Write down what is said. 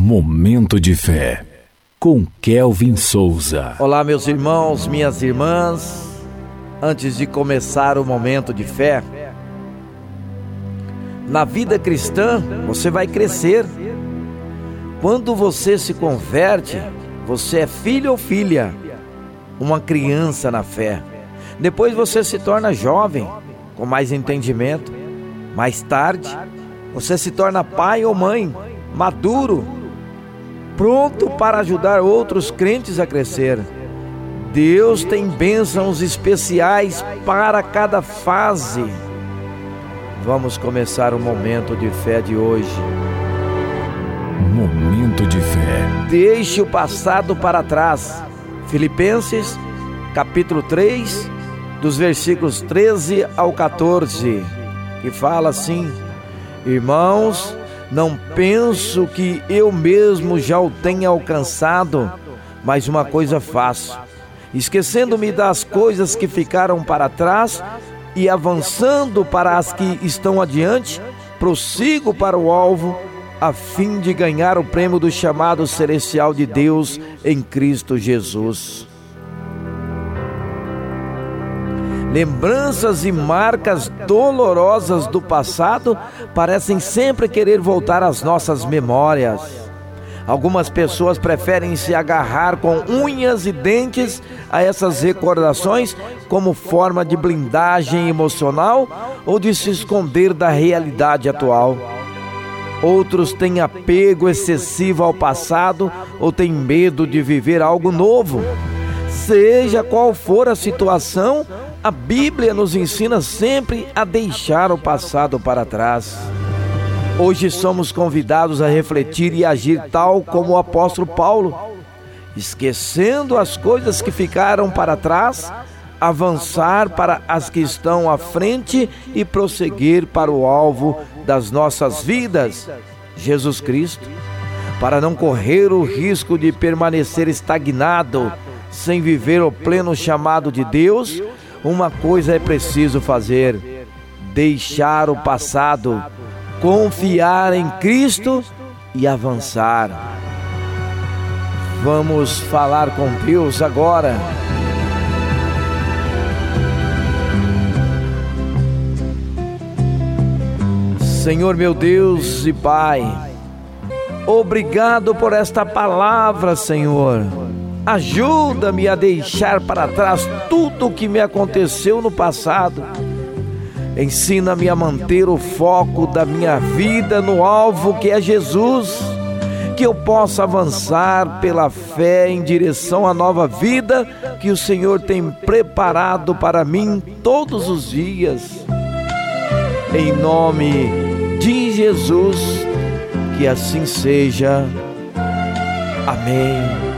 Momento de fé com Kelvin Souza. Olá, meus irmãos, minhas irmãs. Antes de começar o momento de fé, na vida cristã você vai crescer. Quando você se converte, você é filho ou filha, uma criança na fé. Depois você se torna jovem, com mais entendimento. Mais tarde, você se torna pai ou mãe, maduro, pronto para ajudar outros crentes a crescer. Deus tem bênçãos especiais para cada fase. Vamos começar o momento de fé de hoje. Momento de fé. Deixe o passado para trás. Filipenses, capítulo 3, dos versículos 13 ao 14, que fala assim: Irmãos, não penso que eu mesmo já o tenha alcançado, mas uma coisa faço, esquecendo-me das coisas que ficaram para trás e avançando para as que estão adiante, prossigo para o alvo, a fim de ganhar o prêmio do chamado celestial de Deus em Cristo Jesus. Lembranças e marcas dolorosas do passado parecem sempre querer voltar às nossas memórias. Algumas pessoas preferem se agarrar com unhas e dentes a essas recordações como forma de blindagem emocional ou de se esconder da realidade atual. Outros têm apego excessivo ao passado ou têm medo de viver algo novo. Seja qual for a situação, a Bíblia nos ensina sempre a deixar o passado para trás. Hoje somos convidados a refletir e agir tal como o apóstolo Paulo, esquecendo as coisas que ficaram para trás, avançar para as que estão à frente e prosseguir para o alvo das nossas vidas, Jesus Cristo, para não correr o risco de permanecer estagnado, sem viver o pleno chamado de Deus uma coisa é preciso fazer: deixar o passado, confiar em Cristo e avançar. Vamos falar com Deus agora. Senhor meu Deus e Pai, obrigado por esta palavra, Senhor Ajuda-me a deixar para trás tudo o que me aconteceu no passado. Ensina-me a manter o foco da minha vida no alvo que é Jesus, que eu possa avançar pela fé em direção à nova vida que o Senhor tem preparado para mim todos os dias. Em nome de Jesus, que assim seja. Amém